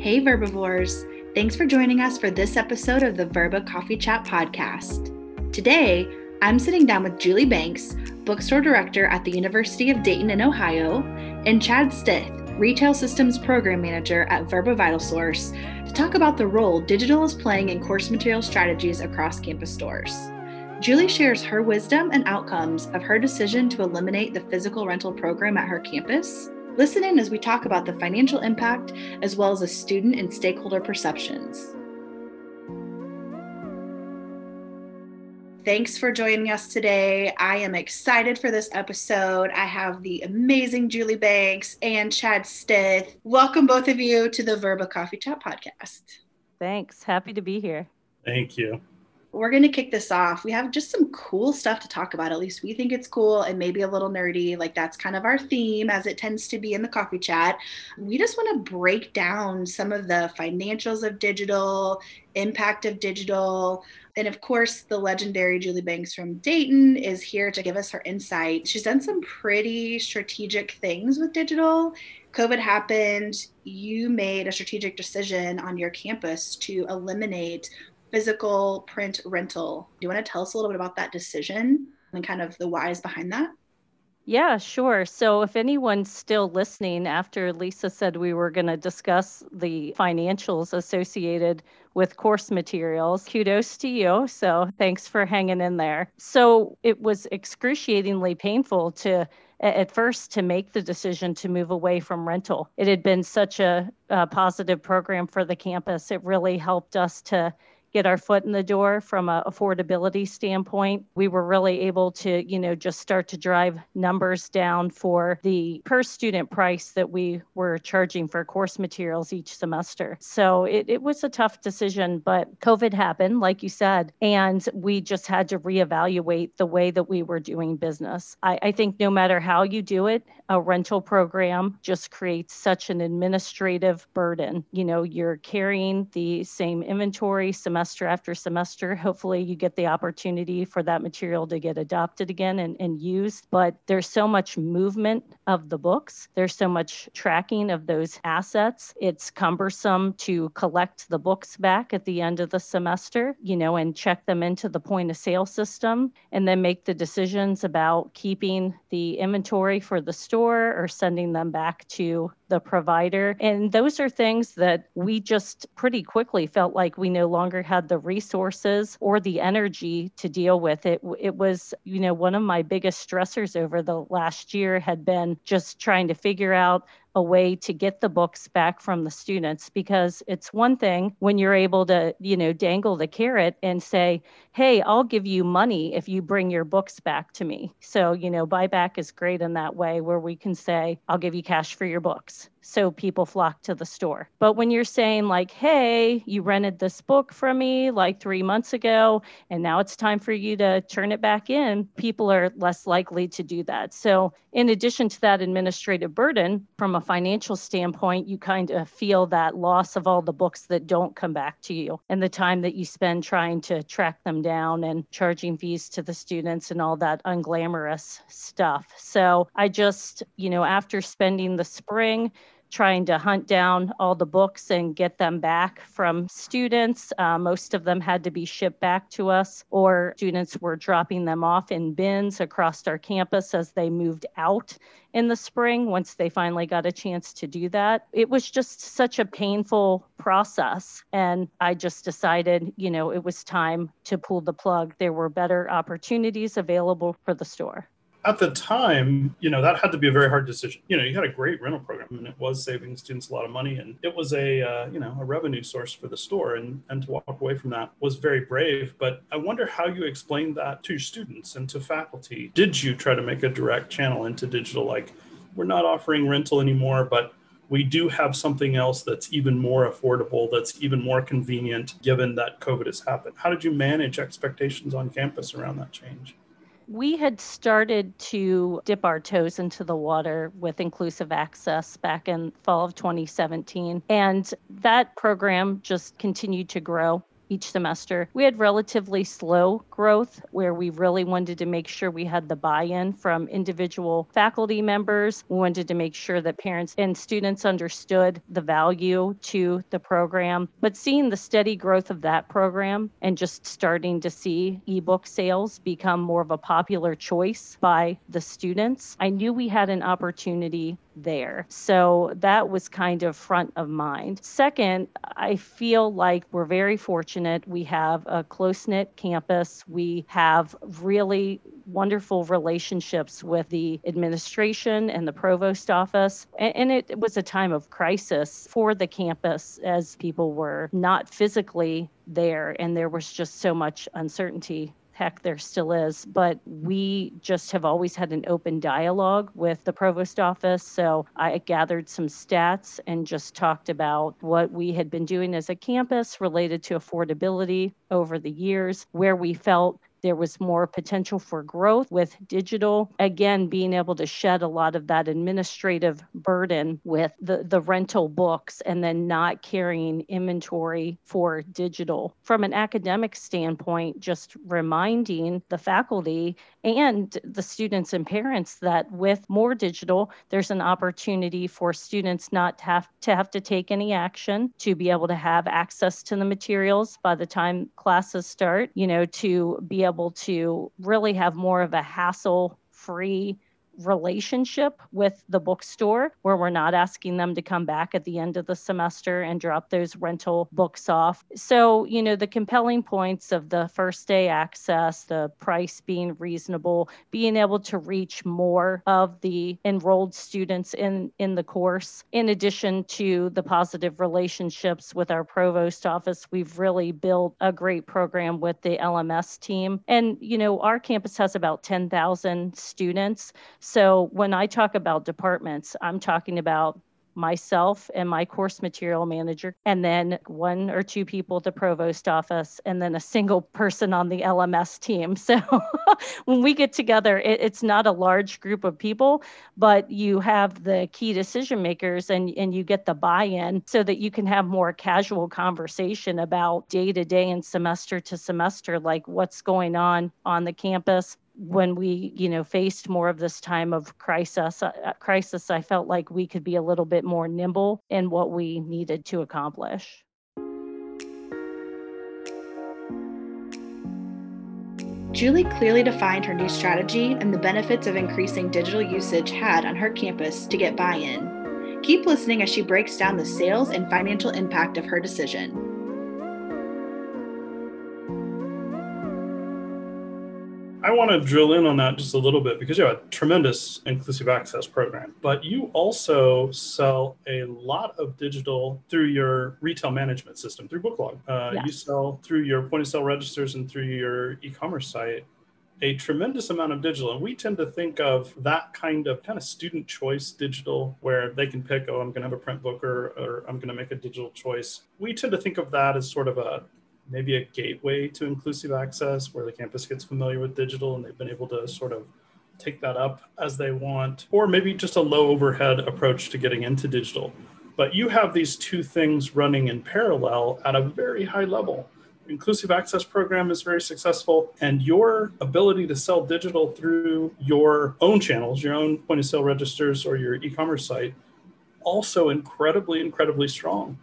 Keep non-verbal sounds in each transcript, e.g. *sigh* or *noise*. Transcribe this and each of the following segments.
Hey, Verbivores. Thanks for joining us for this episode of the Verba Coffee Chat podcast. Today, I'm sitting down with Julie Banks, bookstore director at the University of Dayton in Ohio, and Chad Stith, retail systems program manager at Verba VitalSource, to talk about the role digital is playing in course material strategies across campus stores. Julie shares her wisdom and outcomes of her decision to eliminate the physical rental program at her campus Listen in as we talk about the financial impact as well as the student and stakeholder perceptions. Thanks for joining us today. I am excited for this episode. I have the amazing Julie Banks and Chad Stith. Welcome, both of you, to the Verba Coffee Chat podcast. Thanks. Happy to be here. Thank you we're going to kick this off. We have just some cool stuff to talk about. At least we think it's cool and maybe a little nerdy. Like that's kind of our theme as it tends to be in the coffee chat. We just want to break down some of the financials of digital, impact of digital. And of course, the legendary Julie Banks from Dayton is here to give us her insight. She's done some pretty strategic things with digital. COVID happened, you made a strategic decision on your campus to eliminate physical print rental. Do you want to tell us a little bit about that decision and kind of the whys behind that? Yeah, sure. So, if anyone's still listening after Lisa said we were going to discuss the financials associated with course materials, kudos to you. So, thanks for hanging in there. So, it was excruciatingly painful to at first to make the decision to move away from rental. It had been such a, a positive program for the campus. It really helped us to get our foot in the door from an affordability standpoint. We were really able to, you know, just start to drive numbers down for the per student price that we were charging for course materials each semester. So it, it was a tough decision, but COVID happened, like you said, and we just had to reevaluate the way that we were doing business. I, I think no matter how you do it, a rental program just creates such an administrative burden. You know, you're carrying the same inventory semester semester after semester. *laughs* Hopefully, you get the opportunity for that material to get adopted again and, and used. But there's so much movement of the books, there's so much tracking of those assets. It's cumbersome to collect the books back at the end of the semester, you know, and check them into the point of sale system and then make the decisions about keeping the inventory for the store or sending them back to the provider. And those are things that we just pretty quickly felt like we no longer had the resources or the energy to deal with it. It was, you know, one of my biggest stressors over the last year had been just trying to figure out a way to get the books back from the students because it's one thing when you're able to, you know, dangle the carrot and say, hey, I'll give you money if you bring your books back to me. So, you know, buyback is great in that way where we can say, I'll give you cash for your books so people flock to the store. But when you're saying, like, hey, you rented this book from me like three months ago, and now it's time for you to turn it back in, people are less likely to do that. So, in addition to that administrative burden, from a financial standpoint, you kind of feel that loss of all the books that don't come back to you and the time that you spend trying to track them down and charging fees to the students and all that unglamorous stuff. So, I just, you know, after spending the spring, trying to hunt down all the books and get them back from students. Uh, most of them had to be shipped back to us, or students were dropping them off in bins across our campus as they moved out in the spring once they finally got a chance to do that. It was just such a painful process. And I just decided, you know, it was time to pull the plug. There were better opportunities available for the store at the time, you know, that had to be a very hard decision. You know, you had a great rental program and it was saving students a lot of money and it was a, uh, you know, a revenue source for the store and, and to walk away from that was very brave. But I wonder how you explained that to students and to faculty. Did you try to make a direct channel into digital? Like, we're not offering rental anymore, but we do have something else that's even more affordable, that's even more convenient given that COVID has happened. How did you manage expectations on campus around that change? We had started to dip our toes into the water with inclusive access back in fall of 2017. And that program just continued to grow each semester. We had relatively slow growth where we really wanted to make sure we had the buy in from individual faculty members. We wanted to make sure that parents and students understood the value to the program. But seeing the steady growth of that program and just starting to see ebook sales become more of a popular choice by the students, I knew we had an opportunity there. So that was kind of front of mind. Second, I feel like we're very fortunate. We have a close knit campus. We have really wonderful relationships with the administration and the provost office. And, it was a time of crisis for the campus as people were not physically there and there was just so much uncertainty heck, there still is. But we just have always had an open dialogue with the provost office. So I gathered some stats and just talked about what we had been doing as a campus related to affordability over the years, where we felt there was more potential for growth with digital. Again, being able to shed a lot of that administrative burden with the, the rental books and then not carrying inventory for digital. From an academic standpoint, just reminding the faculty and the students and parents that with more digital, there's an opportunity for students not to have to have to take any action, to be able to have access to the materials by the time classes start, you know, to be able to really have more of a hassle free relationship with the bookstore where we're not asking them to come back at the end of the semester and drop those rental books off. So, you know, the compelling points of the first day access, the price being reasonable, being able to reach more of the enrolled students in in the course in addition to the positive relationships with our provost office, we've really built a great program with the LMS team. And, you know, our campus has about 10,000 students. So when I talk about departments, I'm talking about myself and my course material manager, and then one or two people at the provost office, and then a single person on the LMS team. *laughs* So when we get together, it, it's not a large group of people, but you have the key decision makers and, and you get the buy in so that you can have more casual conversation about day to day and semester to semester, like what's going on on the campus, when we you know faced more of this time of crisis uh, uh, crisis i felt like we could be a little bit more nimble in what we needed to accomplish Julie clearly defined her new strategy and the benefits of increasing digital usage had on her campus to get buy in. Keep listening as she breaks down the sales and financial impact of her decision. I want to drill in on that just a little bit because you have a tremendous inclusive access program, but you also sell a lot of digital through your retail management system, through Booklog. Uh, yes. You sell through your point of sale registers and through your e commerce site a tremendous amount of digital. And we tend to think of that kind of kind of student choice digital where they can pick, oh, I'm going to have a print book or, or I'm going to make a digital choice. We tend to think of that as sort of a maybe a gateway to inclusive access where the campus gets familiar with digital and they've been able to sort of take that up as they want, or maybe just a low overhead approach to getting into digital. But you have these two things running in parallel at a very high level. Inclusive access program is very successful, and your ability to sell digital through your own channels, your own point of sale registers, or your e commerce site, also incredibly, incredibly strong.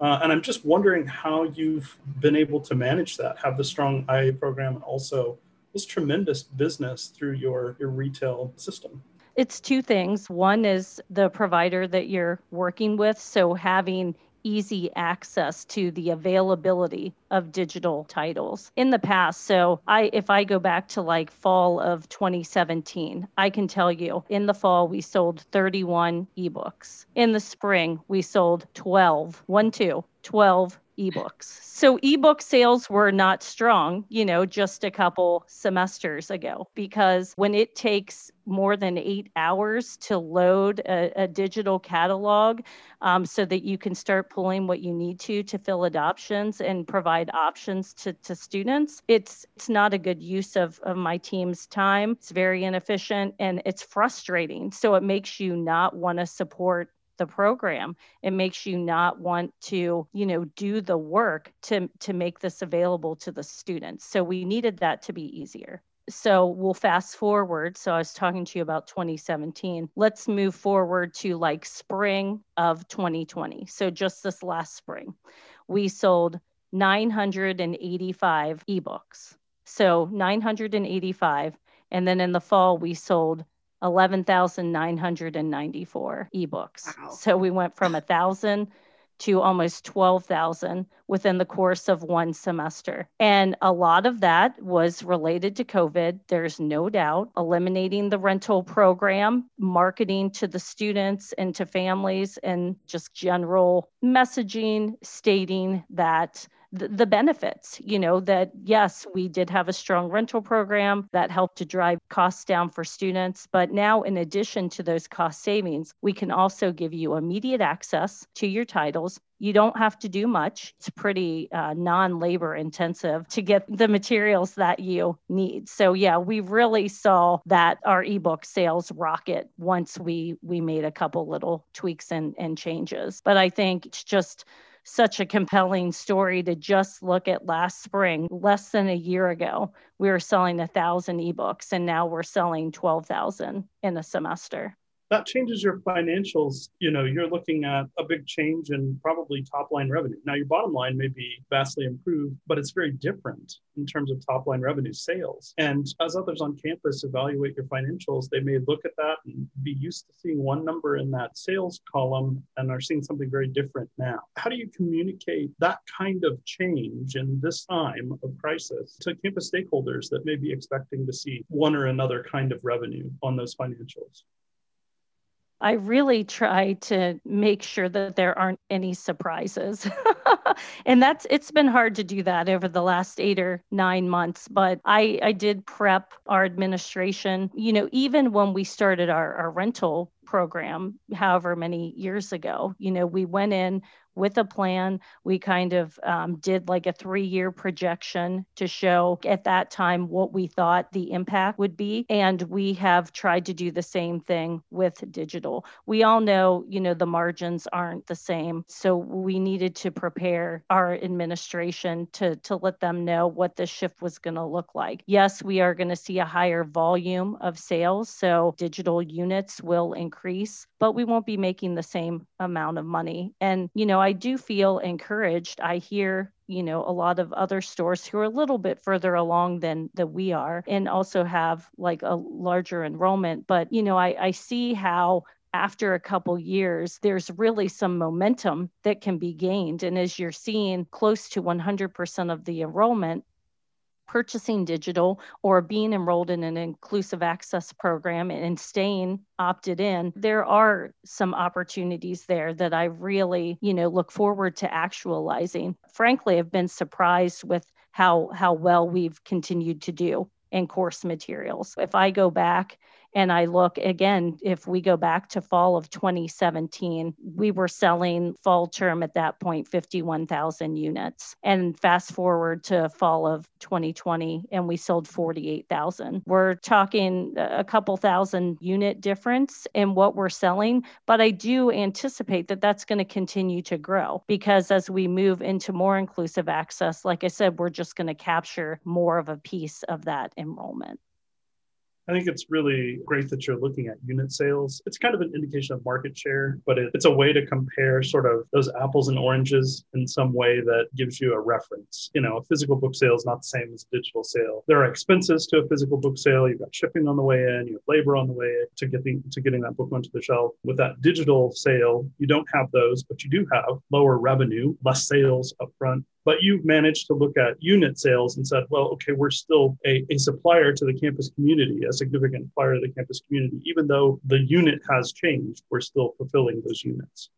Uh, and I'm just wondering how you've been able to manage that, have the strong IA program, and also this tremendous business through your, your retail system. It's two things. One is the provider that you're working with. So having easy access to the availability of digital titles in the past. So I if I go back to like fall of 2017, I can tell you in the fall we sold 31 ebooks. In the spring we sold 12, 1 2, 12 ebooks. So ebook sales were not strong, you know, just a couple semesters ago because when it takes more than eight hours to load a, a digital catalog um, so that you can start pulling what you need to to fill adoptions and provide options to, to students, it's it's not a good use of, of my team's time. It's very inefficient and it's frustrating. So it makes you not want to support the program. It makes you not want to, you know, do the work to to make this available to the students. So we needed that to be easier so we'll fast forward. So I was talking to you about 2017. Let's move forward to like spring of 2020. So just this last spring, we sold 985 ebooks. So 985. And then in the fall, we sold 11,994 ebooks. Wow. So we went from a thousand to almost 12,000 within the course of one semester. And a lot of that was related to COVID. There's no doubt. Eliminating the rental program, marketing to the students and to families, and just general messaging stating that the, benefits, you know, that yes, we did have a strong rental program that helped to drive costs down for students. But now, in addition to those cost savings, we can also give you immediate access to your titles. You don't have to do much. It's pretty uh, non labor intensive to get the materials that you need. So, yeah, we really saw that our ebook sales rocket once we we made a couple little tweaks and, and changes. But I think it's just such a compelling story to just look at last spring, less than a year ago. We were selling a thousand ebooks and now we're selling 12,000 in a semester that changes your financials. You know, you're looking at a big change in probably top line revenue. Now, your bottom line may be vastly improved, but it's very different in terms of top line revenue sales. And as others on campus evaluate your financials, they may look at that and be used to seeing one number in that sales column and are seeing something very different now. How do you communicate that kind of change in this time of crisis to campus stakeholders that may be expecting to see one or another kind of revenue on those financials? I really try to make sure that there aren't any surprises. *laughs* and that's it's been hard to do that over the last 8 or 9 months, but I I did prep our administration, you know, even when we started our our rental program however many years ago you know we went in with a plan. We kind of um, did like a three year projection to show at that time what we thought the impact would be. And we have tried to do the same thing with digital. We all know, you know, the margins aren't the same. So we needed to prepare our administration to, to let them know what the shift was going to look like. Yes, we are going to see a higher volume of sales. So digital units will increase, but we won't be making the same amount of money. And, you know, I do feel encouraged. I hear you know a lot of other stores who are a little bit further along than that we are and also have like a larger enrollment but you know i, I see how after a couple years, there's really some momentum that can be gained. And as you're seeing close to 100% of the enrollment purchasing digital or being enrolled in an inclusive access program and staying opted in there are some opportunities there that i really you know look forward to actualizing. Frankly i've been surprised with how how well we've continued to do in course materials. If i go back and I look again, if we go back to fall of 2017, we were selling fall term at that point 51,000 units. And fast forward to fall of 2020, and we sold 48,000. We're talking a couple thousand unit difference in what we're selling, but I do anticipate that that's going to continue to grow because as we move into more inclusive access, like I said, we're just going to capture more of a piece of that enrollment. I think it's really great that you're looking at unit sales. It's kind of an indication of market share, but it, it's a way to compare sort of those apples and oranges in some way that gives you a reference. You know, a physical book sale is not the same as a digital sale. There are expenses to a physical book sale. You've got shipping on the way in, you have labor on the way to getting to getting that book onto the shelf. With that digital sale, you don't have those, but you do have lower revenue, less sales upfront, but you've managed to look at unit sales and said, well, okay, we're still a, a supplier to the campus community, a significant supplier to the campus community. Even though the unit has changed, we're still fulfilling those units.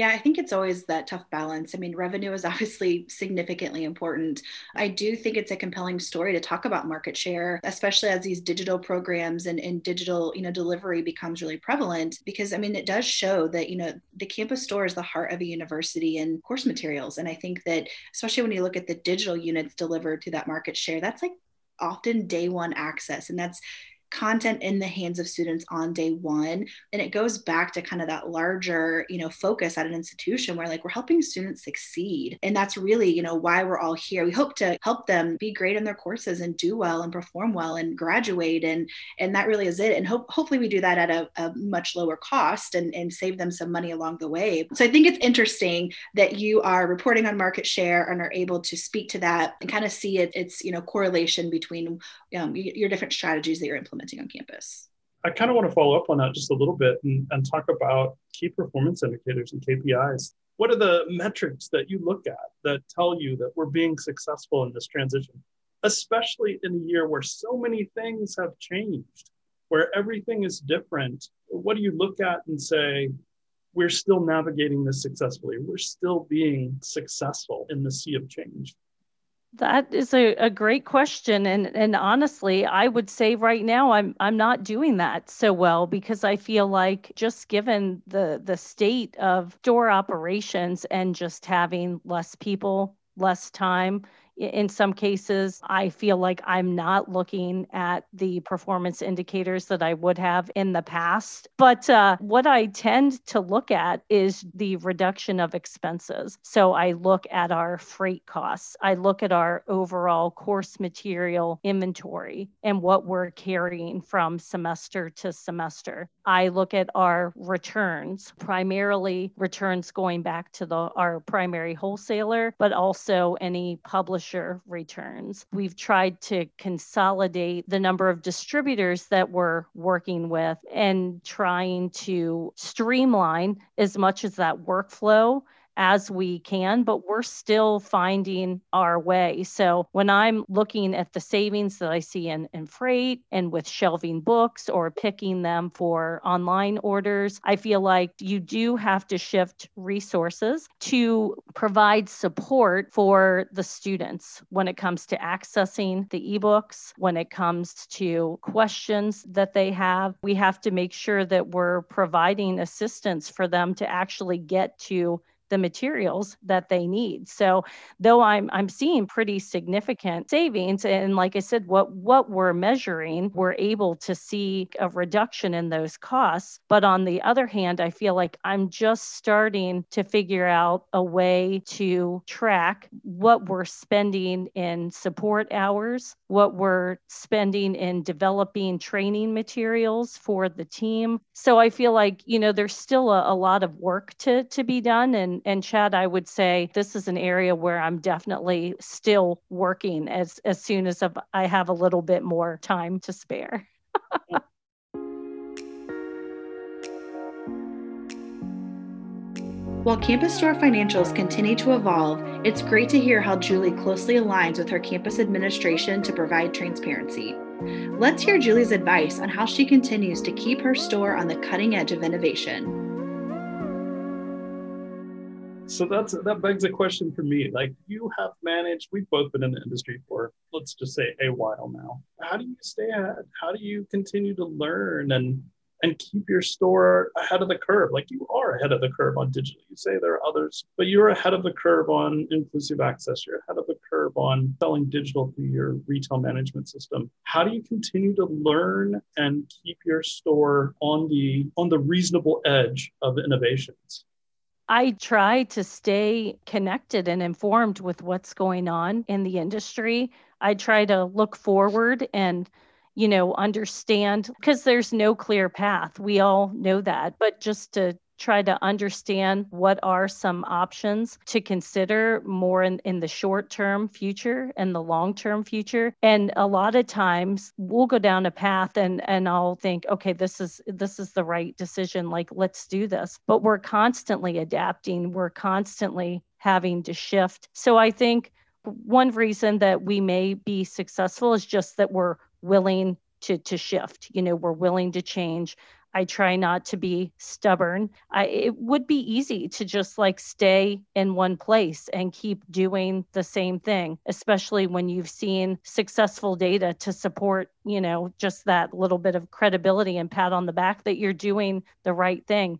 Yeah, I think it's always that tough balance. I mean, revenue is *laughs* obviously significantly important. I do think it's a compelling story to talk about market share, especially as these digital programs and, and digital, you know, delivery becomes really prevalent because I mean, it does show that, you know, the campus store is the heart of a university and course materials. And I think that especially when you look at the digital units delivered to that market share, that's like often day one access. And that's content in the hands of students on day one. And it goes back to kind of that larger you know focus at an institution where like we're helping students succeed. And that's really you know why we're all here. We hope to help them be great in their courses and do well and perform well and graduate. And and that really is it. And hope, hopefully we do that at a, a much lower cost and, and save them some money along the way. So i think it's interesting that you are reporting on market share and are able to speak to that and kind of see it, its you know correlation between um, your different strategies that you're implementing implementing on campus. I kind of want to follow up on that just a little bit and, and talk about key performance indicators and KPIs. What are the metrics that you look at that tell you that we're being successful in this transition, especially in a year where so many things have changed, where everything is different? What do you look at and say, we're still navigating this successfully? We're still being successful in the sea of change. That is a, a great question. And and honestly, I would say right now I'm I'm not doing that so well because I feel like just given the the state of store operations and just having less people, less time, in some cases, I feel like I'm not looking at the performance indicators that I would have in the past. But uh, what I tend to look at is the reduction of expenses. So I look at our freight costs, I look at our overall course material inventory and what we're carrying from semester to semester. I look at our returns, primarily returns going back to the our primary wholesaler, but also any publisher returns. We've tried to consolidate the number of distributors that we're working with and trying to streamline as much as that workflow as we can, but we're still finding our way. So when I'm looking at the savings that I see in, in freight and with shelving books or picking them for online orders, I feel like you do have to shift resources to provide support for the students when it comes to accessing the ebooks, when it comes to questions that they have. We have to make sure that we're providing assistance for them to actually get to the materials that they need. So though I'm I'm seeing pretty significant savings and like I said what what we're measuring we're able to see a reduction in those costs but on the other hand I feel like I'm just starting to figure out a way to track what we're spending in support hours, what we're spending in developing training materials for the team. So I feel like, you know, there's still a, a lot of work to to be done and and Chad, I would say this is an area where I'm definitely still working as as soon as I have a little bit more time to spare. *laughs* While Campus Store financials continue to evolve, it's great to hear how Julie closely aligns with her campus administration to provide transparency. Let's hear Julie's advice on how she continues to keep her store on the cutting edge of innovation so that's that begs a question for me. Like you have managed, we've both been in the industry for let's just say a while now. How do you stay ahead? How do you continue to learn and and keep your store ahead of the curve? Like you are ahead of the curve on digital. You say there are others, but you're ahead of the curve on inclusive access. You're ahead of the curve on selling digital through your retail management system. How do you continue to learn and keep your store on the on the reasonable edge of innovations? I try to stay connected and informed with what's going on in the industry. I try to look forward and you know understand because there's no clear path. We all know that, but just to try to understand what are some options to consider more in, in the short term future and the long term future. And a lot of times we'll go down a path and and i'll think okay this is this is the right decision like let's do this. But we're constantly adapting. We're constantly having to shift. So i think one reason that we may be successful is just that we're willing to to shift. You know we're willing to change I try not to be stubborn. I, it would be easy to just like stay in one place and keep doing the same thing, especially when you've seen successful data to support, you know, just that little bit of credibility and pat on the back that you're doing the right thing.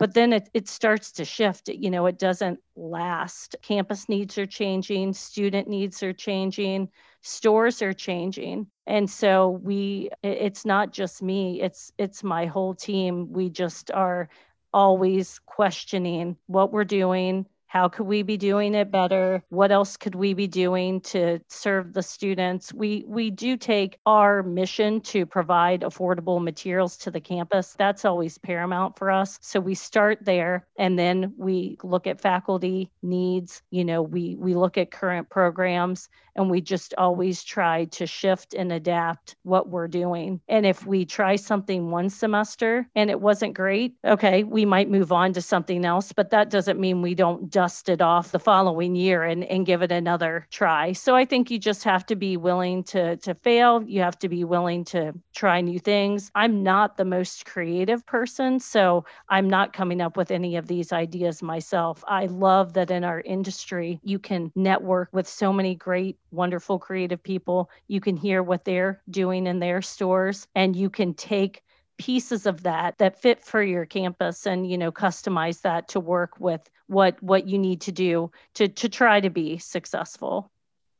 But then it, it starts to shift. You know, it doesn't last. Campus needs are changing, student needs are changing, stores are changing. And so we it's not just me, it's it's my whole team. We just are always questioning what we're doing, how could we be doing it better? What else could we be doing to serve the students? We we do take our mission to provide affordable materials to the campus. That's always paramount for us. So we start there and then we look at faculty needs. You know we we look at current programs and we just always try to shift and adapt what we're doing. And if we try something one semester and it wasn't great okay we might move on to something else but that doesn't mean we don't dust it off the following year and, and give it another try. So I think you just have to be willing to to fail. You have to be willing to try new things. I'm not the most creative person, so I'm not coming up with any of these ideas myself. I love that in our industry you can network with so many great, wonderful creative people. You can hear what they're doing in their stores and you can take pieces of that that fit for your campus and you know customize that to work with what what you need to do to to try to be successful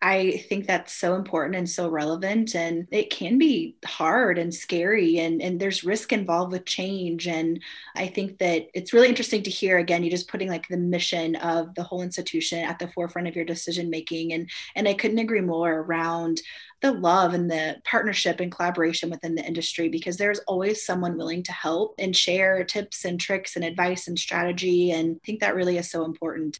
I think that's so important and so relevant. And it can be hard and scary, and, and there's risk involved with change. And I think that it's really interesting to hear again, you just putting like the mission of the whole institution at the forefront of your decision making. And, and I couldn't agree more around the love and the partnership and collaboration within the industry because there's always someone willing to help and share tips and tricks and advice and strategy. And I think that really is so important.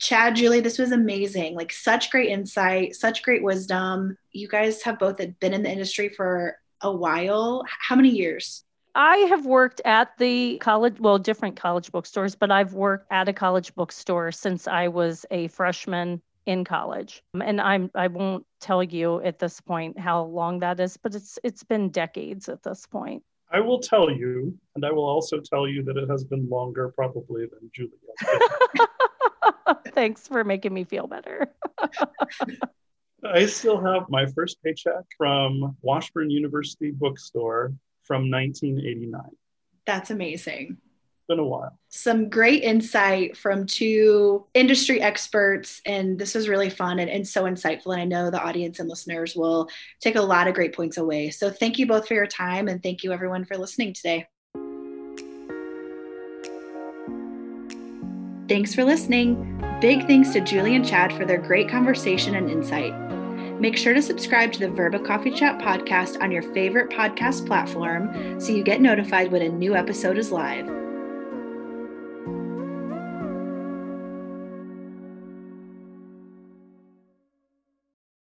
Chad, Julie, this was amazing. Like, such great insight, such great wisdom. You guys have both been in the industry for a while. How many years? I have worked at the college, well, different college bookstores, but I've worked at a college bookstore since I was a freshman in college. Um, and I'm I won't tell you at this point how long that is, but it's it's been decades at this point. I will tell you, and I will also tell you that it has been longer probably than Julie. *laughs* *laughs* Thanks for making me feel better. I still have my first paycheck from Washburn University Bookstore from 1989. That's amazing. It's been a while. Some great insight from two industry experts, and this was really fun and, and so insightful. And I know the audience and listeners will take a lot of great points away. So thank you both for your time, and thank you everyone for listening today. Thanks for listening. Big thanks to Julie and Chad for their great conversation and insight. Make sure to subscribe to the Verba Coffee Chat podcast on your favorite podcast platform so you get notified when a new episode is live.